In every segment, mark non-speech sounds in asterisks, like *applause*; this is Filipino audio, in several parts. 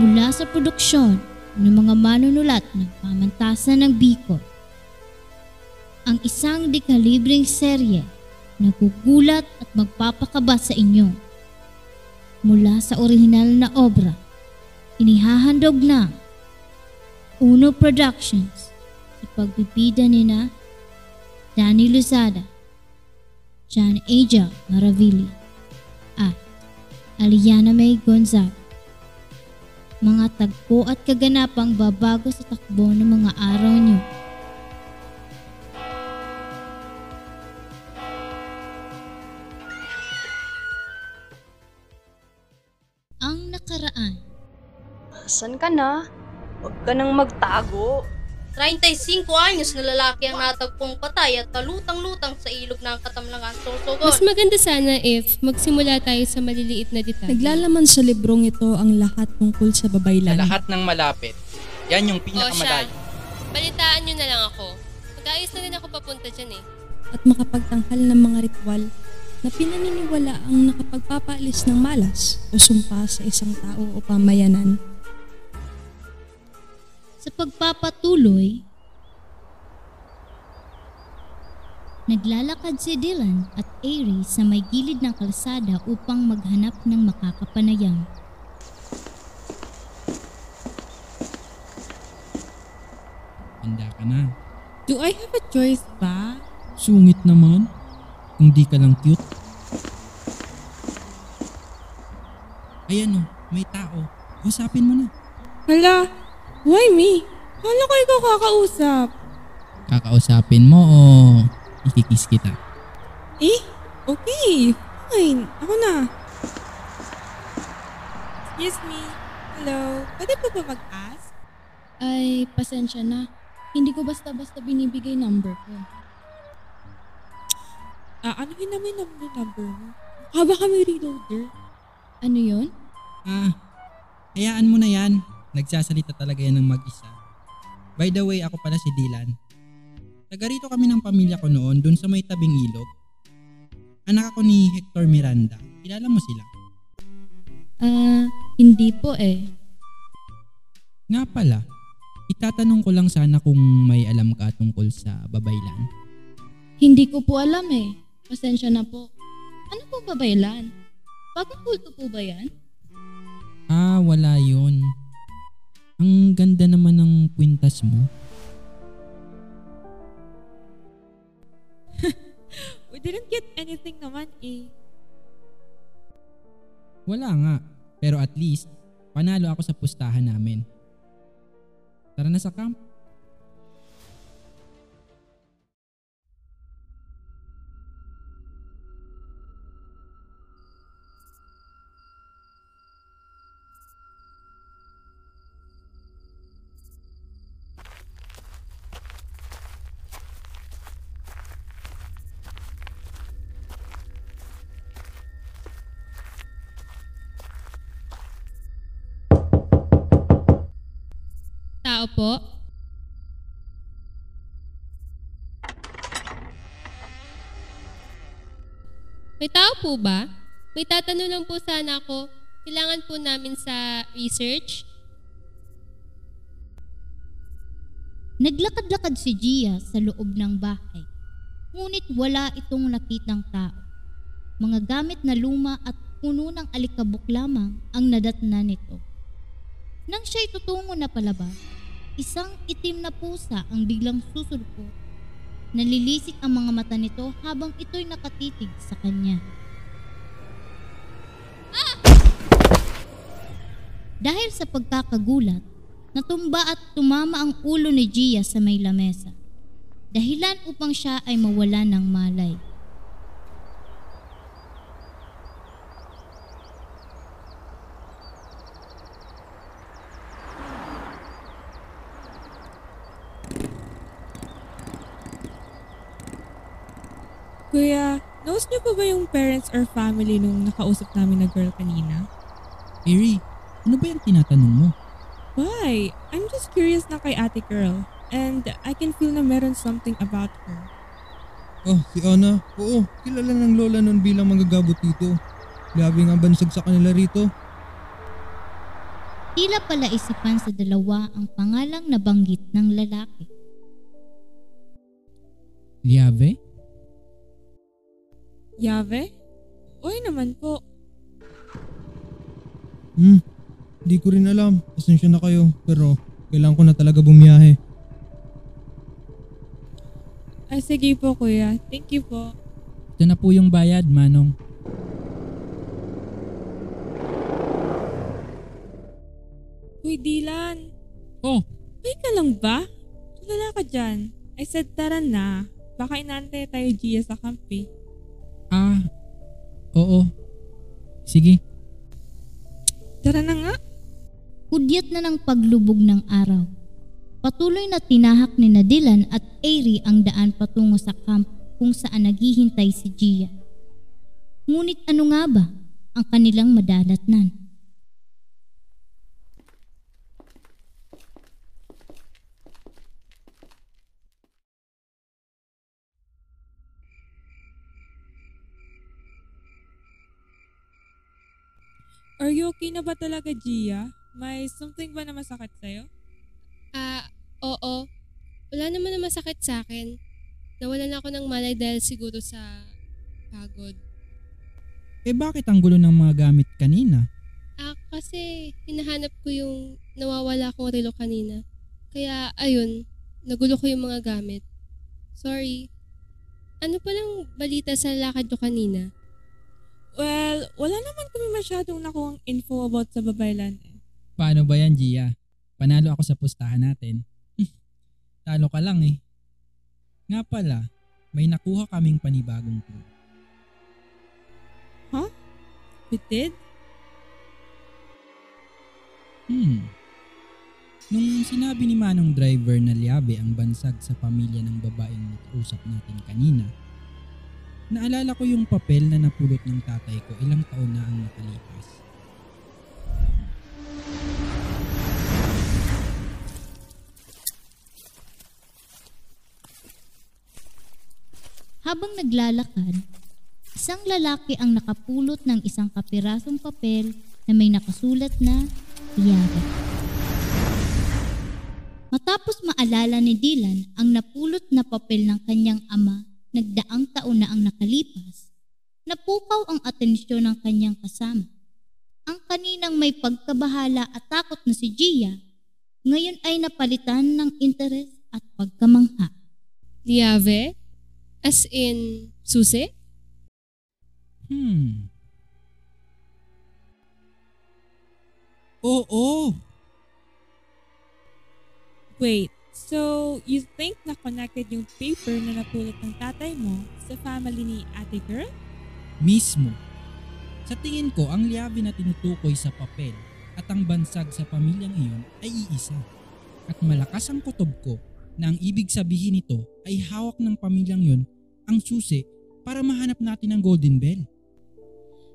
mula sa produksyon ng mga manunulat ng pamantasan ng Bicol. Ang isang dekalibreng serye na gugulat at magpapakaba sa inyo. Mula sa orihinal na obra, inihahandog na Uno Productions sa pagbibida ni na Danny Luzada, John Aja Maravili, at Aliana May Gonzaga mga tagpo at kaganapang babago sa takbo ng mga araw niyo. Ang nakaraan. Asan ka na? Huwag ka nang magtago. 35 anyos na lalaki ang natagpong patay at talutang-lutang sa ilog ng katamlangan Sorsogon. Mas maganda sana if magsimula tayo sa maliliit na detalye. Naglalaman sa librong ito ang lahat tungkol sa Sa babaylan. lahat ng malapit. Yan yung O siya, pinakamalayo. balitaan nyo na lang ako. Mag-ayos na rin ako papunta dyan eh. at makapagtanghal ng mga ritual na pinaniniwala ang nakapagpapaalis ng malas o sumpa sa isang tao o pamayanan. Sa pagpapatuloy, naglalakad si Dylan at Airy sa may gilid ng kalsada upang maghanap ng makakapanayam. Handa ka na. Do I have a choice ba? Sungit naman. Kung di ka lang cute. Ayan o, may tao. Usapin mo na. Hala, why me? Hala ko ikaw kakausap. Kakausapin mo o ikikis kita. Eh, okay. Fine, ako na. Excuse me. Hello, pwede po ba mag-ask? Ay, pasensya na. Hindi ko basta-basta binibigay number ko. Ah, ano yun naman yung number, number mo? Haba kami reloader. Ano yon? Ah, hayaan mo na yan. Nagsasalita talaga yan ng mag-isa. By the way, ako pala si Dylan. Taga rito kami ng pamilya ko noon dun sa may tabing ilog. Anak ako ni Hector Miranda. Kilala mo sila? Ah, hindi po eh. Nga pala, itatanong ko lang sana kung may alam ka tungkol sa babaylan. Hindi ko po alam eh. Pasensya na po. Ano po babaylan? Bagong kulto po ba yan? Ah, wala yun. Ang ganda naman ng kwintas mo. *laughs* We didn't get anything naman eh. Wala nga. Pero at least, panalo ako sa pustahan namin. Tara na sa camp. Tao po? May tao po ba? May tatanong lang po sana ako. Kailangan po namin sa research. Naglakad-lakad si Gia sa loob ng bahay. Ngunit wala itong nakitang tao. Mga gamit na luma at puno ng alikabok lamang ang nadatna nito. Nang siya'y tutungo na palabas, isang itim na pusa ang biglang susulpo. Nalilisik ang mga mata nito habang ito'y nakatitig sa kanya. Dahil sa pagkakagulat, natumba at tumama ang ulo ni Gia sa may lamesa. Dahilan upang siya ay mawala ng malay. Kuya, knows niyo po ba yung parents or family nung nakausap namin na girl kanina? Eri, ano ba yung tinatanong mo? Why? I'm just curious na kay ate girl. And I can feel na meron something about her. Oh, si Ana. Oo, kilala ng lola nun bilang manggagabot dito. Grabe nga bansag sa kanila rito. Tila pala isipan sa dalawa ang pangalang nabanggit ng lalaki. Liave? Yave? Uy naman po. Hmm, di ko rin alam. Pasensya na kayo. Pero kailangan ko na talaga bumiyahe. Ay sige po kuya. Thank you po. Ito na po yung bayad, Manong. Uy Dylan. Oh, Uy ka lang ba? Tulala ka dyan. I said tara na. Baka inantay tayo Gia sa kampi. Oo. Sige. Tara na nga. Hudyat na ng paglubog ng araw. Patuloy na tinahak ni Nadilan at Airy ang daan patungo sa camp kung saan naghihintay si Gia. Ngunit ano nga ba ang kanilang madadatnan? Are you okay na ba talaga Gia? May something ba na masakit sa'yo? Ah, oo. Wala naman na masakit sa akin. Nawalan ako ng malay dahil siguro sa pagod. Eh bakit ang gulo ng mga gamit kanina? Ah, kasi hinahanap ko yung nawawala kong relo kanina. Kaya, ayun, nagulo ko yung mga gamit. Sorry. Ano palang balita sa lakad ko kanina? Well, wala naman kami masyadong nakuhang info about sa babaylan. eh. Paano ba yan, Gia? Panalo ako sa pustahan natin. *laughs* Talo ka lang eh. Nga pala, may nakuha kaming panibagong clue. We did? Hmm. Nung sinabi ni Manong driver na liabe ang bansag sa pamilya ng babaeng nakausap natin kanina, naalala ko yung papel na napulot ng tatay ko ilang taon na ang nakalipas. Habang naglalakad, isang lalaki ang nakapulot ng isang kapirasong papel na may nakasulat na Yara. Matapos maalala ni Dylan ang napulot na papel ng kanyang ama nagdaang taon na ang nakalipas, napukaw ang atensyon ng kanyang kasama. Ang kaninang may pagkabahala at takot na si Gia, ngayon ay napalitan ng interes at pagkamangha. Liave? As in, susi? Hmm. Oo. Wait, so you think na connected yung paper na napulot ng tatay mo sa family ni ate girl? Mismo. Sa tingin ko, ang liabi na tinutukoy sa papel at ang bansag sa pamilyang iyon ay iisa. At malakas ang kutob ko na ang ibig sabihin nito ay hawak ng pamilyang yon ang susi para mahanap natin ang Golden Bell.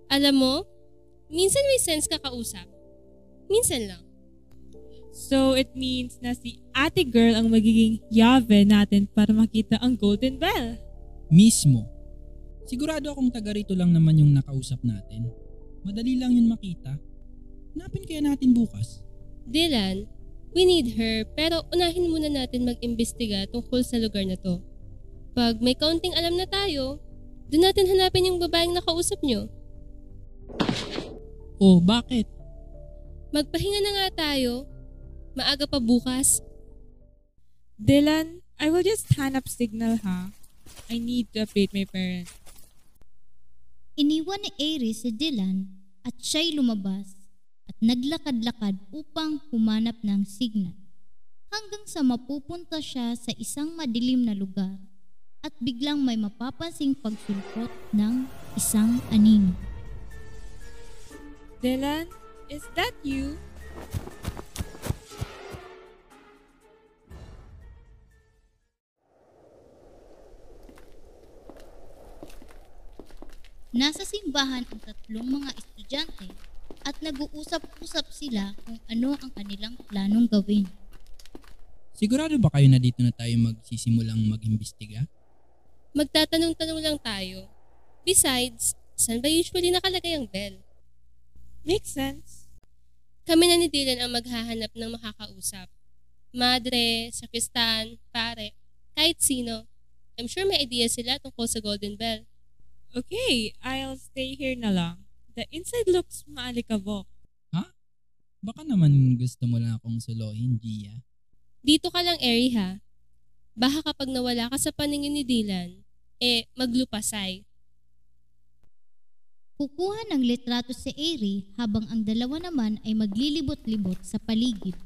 Alam mo, minsan may sense ka kausap. Minsan lang. So it means na si ate girl ang magiging yave natin para makita ang golden bell. Mismo. Sigurado akong taga rito lang naman yung nakausap natin. Madali lang yun makita. Hanapin kaya natin bukas. Dylan, we need her pero unahin muna natin mag-imbestiga tungkol sa lugar na to. Pag may kaunting alam na tayo, doon natin hanapin yung babaeng nakausap nyo. Oh, bakit? Magpahinga na nga tayo. Maaga pa bukas. Dylan, I will just hand up signal ha. I need to update my parents. Iniwan ni Aries si Dylan at siya'y lumabas at naglakad-lakad upang humanap ng signal hanggang sa mapupunta siya sa isang madilim na lugar at biglang may mapapansing pagsulpot ng isang anino. Dylan, is that you? Nasa simbahan ang tatlong mga estudyante at nag-uusap-usap sila kung ano ang kanilang planong gawin. Sigurado ba kayo na dito na tayo magsisimulang mag-imbestiga? Magtatanong-tanong lang tayo. Besides, saan ba usually nakalagay ang bell? Makes sense. Kami na ni Dylan ang maghahanap ng makakausap. Madre, sakristan, pare, kahit sino. I'm sure may idea sila tungkol sa Golden Bell. Okay, I'll stay here na lang. The inside looks maalikabok. Baka naman gusto mo lang akong suluhin, Gia. Dito ka lang, Eri ha. Baka kapag nawala ka sa paningin ni Dylan, eh, maglupasay. Kukuha ng litrato si Airy habang ang dalawa naman ay maglilibot-libot sa paligid.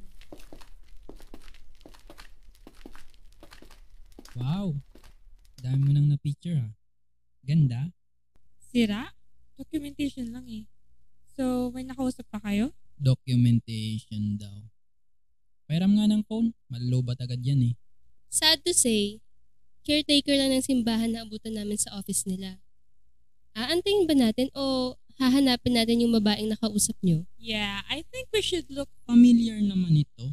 Wow! Dami mo nang na-picture ha. Ganda. Sira? Documentation lang eh. So, may nakausap pa kayo? Documentation daw. Pairam nga ng phone. Malulubat agad yan eh. Sad to say, caretaker lang ng simbahan na abutan namin sa office nila. Aantayin ba natin o hahanapin natin yung babaeng nakausap nyo? Yeah, I think we should look Familiar naman ito.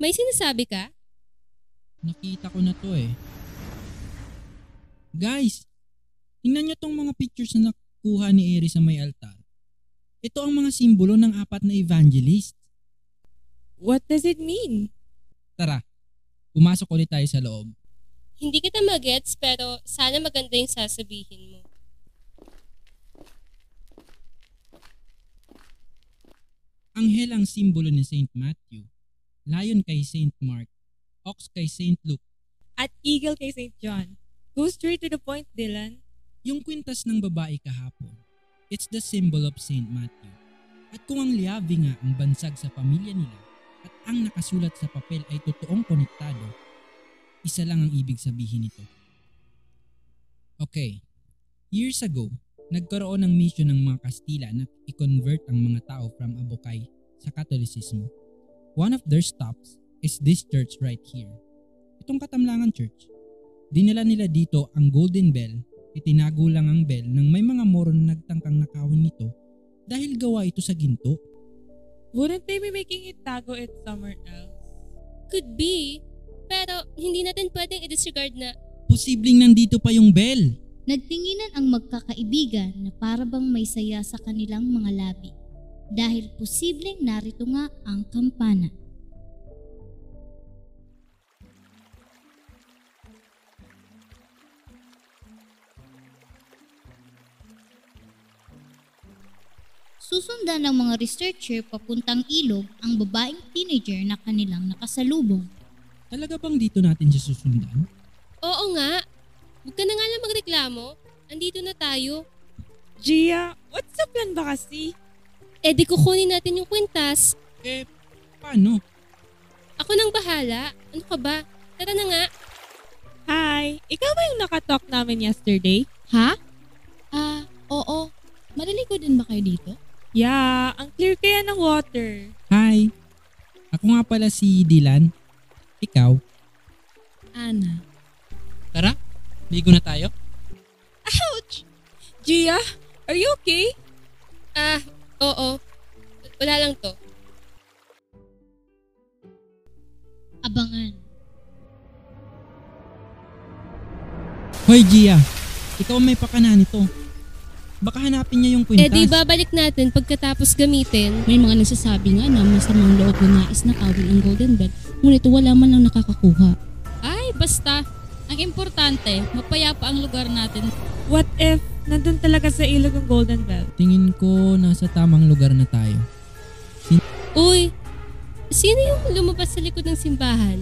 May sinasabi ka? Nakita ko na to eh. Guys, tingnan nyo tong mga pictures na nakuha ni Eri sa may altar. Ito ang mga simbolo ng apat na evangelist. What does it mean? Tara, pumasok ulit tayo sa loob. Hindi kita magets pero sana maganda yung sasabihin mo. Anghel ang simbolo ni Saint Matthew, lion kay Saint Mark, ox kay Saint Luke. At eagle kay St. John. Go straight to the point, Dylan. Yung kwintas ng babae kahapon, it's the symbol of Saint Matthew. At kung ang liabi nga ang bansag sa pamilya nila at ang nakasulat sa papel ay totoong konektado, isa lang ang ibig sabihin nito. Okay, years ago, nagkaroon ng mission ng mga Kastila na i-convert ang mga tao from Abukay sa Catholicism. One of their stops is this church right here. Itong Katamlangan Church. Dinala nila dito ang Golden Bell itinago lang ang bell nang may mga moron na nagtangkang nakawin nito dahil gawa ito sa ginto. Wouldn't they be making it tago it somewhere else? Could be, pero hindi natin pwedeng i-disregard na Posibleng nandito pa yung bell. Nagtinginan ang magkakaibigan na para bang may saya sa kanilang mga labi dahil posibleng narito nga ang kampana. Susundan ng mga researcher papuntang ilog ang babaeng teenager na kanilang nakasalubong. Talaga bang dito natin siya susundan? Oo nga. Huwag ka na nga lang magreklamo. Andito na tayo. Gia, what's the plan ba kasi? Eh di kukunin natin yung kwintas. Eh, paano? Ako nang bahala. Ano ka ba? Tara na nga. Hi, ikaw ba yung nakatalk namin yesterday? Ha? Ah, oo. Maliligo din ba kayo dito? Yeah, ang clear kaya ng water. Hi. Ako nga pala si Dylan. Ikaw? Ana. Tara, ligo na tayo. Ouch! Gia, are you okay? Ah, oo. Wala lang to. Abangan. Hoy Gia, ikaw may pakana nito. Baka hanapin niya yung Eh kwintas. di babalik natin pagkatapos gamitin. May mga nagsasabi nga na masamang loob na nais na kawin ang Golden Bell, ngunit wala man lang nakakakuha. Ay, basta. Ang importante, mapayapa ang lugar natin. What if nandun talaga sa ilog ang Golden Bell? Tingin ko nasa tamang lugar na tayo. Uy, sino yung lumabas sa likod ng simbahan?